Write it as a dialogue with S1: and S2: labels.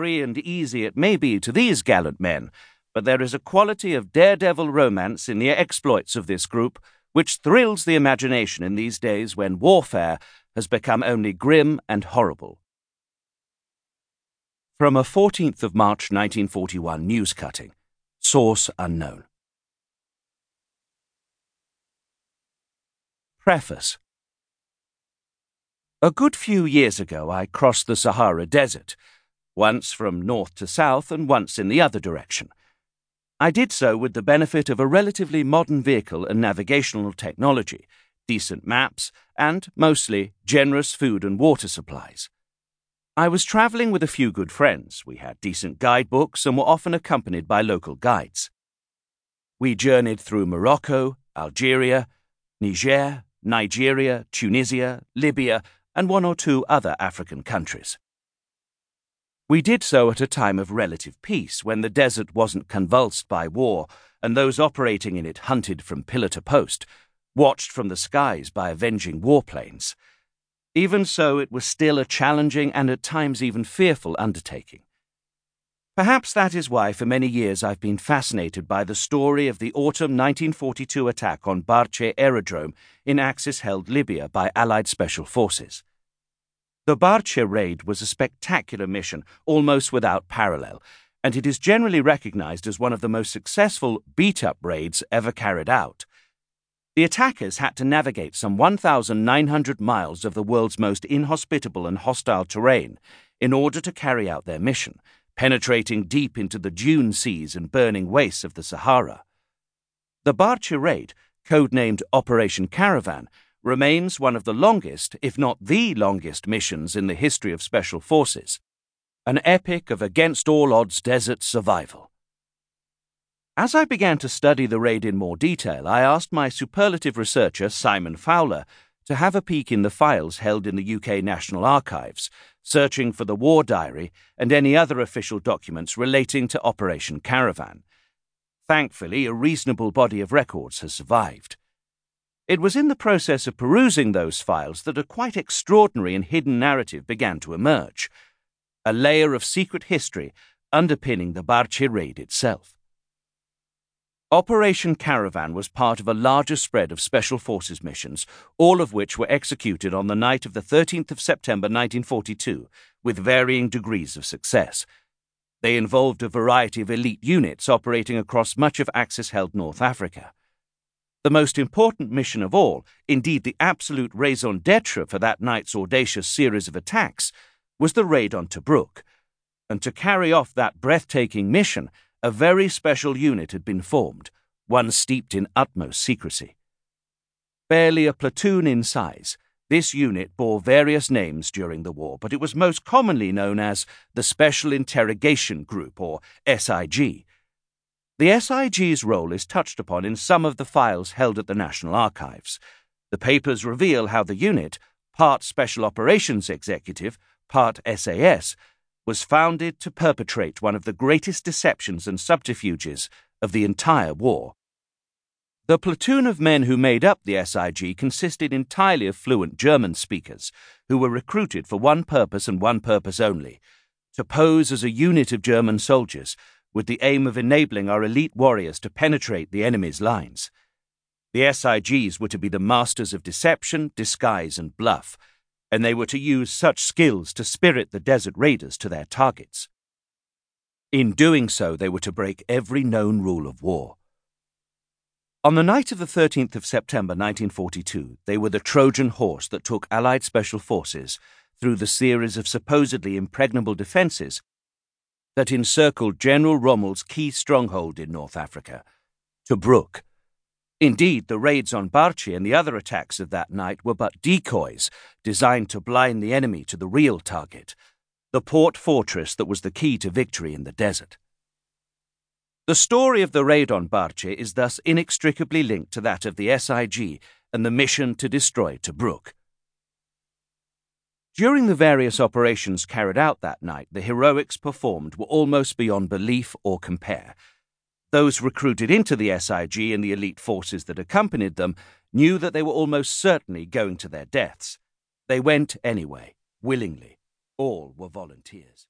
S1: free and easy it may be to these gallant men, but there is a quality of daredevil romance in the exploits of this group which thrills the imagination in these days when warfare has become only grim and horrible. From a 14th of March 1941 news cutting, source unknown. Preface A good few years ago, I crossed the Sahara Desert, once from north to south and once in the other direction. I did so with the benefit of a relatively modern vehicle and navigational technology, decent maps, and, mostly, generous food and water supplies. I was travelling with a few good friends. We had decent guidebooks and were often accompanied by local guides. We journeyed through Morocco, Algeria, Niger, Nigeria, Tunisia, Libya, and one or two other African countries. We did so at a time of relative peace, when the desert wasn't convulsed by war, and those operating in it hunted from pillar to post, watched from the skies by avenging warplanes. Even so, it was still a challenging and at times even fearful undertaking. Perhaps that is why for many years I've been fascinated by the story of the autumn 1942 attack on Barce aerodrome in Axis held Libya by Allied Special Forces. The Barce raid was a spectacular mission, almost without parallel, and it is generally recognized as one of the most successful beat up raids ever carried out. The attackers had to navigate some 1,900 miles of the world's most inhospitable and hostile terrain in order to carry out their mission, penetrating deep into the dune seas and burning wastes of the Sahara. The Barce raid, codenamed Operation Caravan, remains one of the longest, if not the longest, missions in the history of Special Forces, an epic of against all odds desert survival. As I began to study the raid in more detail, I asked my superlative researcher, Simon Fowler, to have a peek in the files held in the UK National Archives, searching for the war diary and any other official documents relating to Operation Caravan. Thankfully, a reasonable body of records has survived. It was in the process of perusing those files that a quite extraordinary and hidden narrative began to emerge a layer of secret history underpinning the Barce raid itself. Operation Caravan was part of a larger spread of Special Forces missions, all of which were executed on the night of the 13th of September 1942, with varying degrees of success. They involved a variety of elite units operating across much of Axis held North Africa. The most important mission of all, indeed the absolute raison d'etre for that night's audacious series of attacks, was the raid on Tobruk. And to carry off that breathtaking mission, a very special unit had been formed, one steeped in utmost secrecy. Barely a platoon in size, this unit bore various names during the war, but it was most commonly known as the Special Interrogation Group, or SIG, the SIG's role is touched upon in some of the files held at the National Archives. The papers reveal how the unit, part Special Operations Executive, part SAS, was founded to perpetrate one of the greatest deceptions and subterfuges of the entire war. The platoon of men who made up the SIG consisted entirely of fluent German speakers who were recruited for one purpose and one purpose only to pose as a unit of German soldiers with the aim of enabling our elite warriors to penetrate the enemy's lines. The SIGs were to be the masters of deception, disguise, and bluff, and they were to use such skills to spirit the desert raiders to their targets. In doing so, they were to break every known rule of war. On the night of the 13th of September 1942, they were the Trojan horse that took Allied special forces through the series of supposedly impregnable defences that encircled General Rommel's key stronghold in North Africa, Tobruk. Indeed, the raids on Barce and the other attacks of that night were but decoys designed to blind the enemy to the real target, the port fortress that was the key to victory in the desert. The story of the raid on Barce is thus inextricably linked to that of the SIG and the mission to destroy Tobruk. During the various operations carried out that night, the heroics performed were almost beyond belief or compare. Those recruited into the SIG and the elite forces that accompanied them knew that they were almost certainly going to their deaths. They went anyway, willingly. All were volunteers.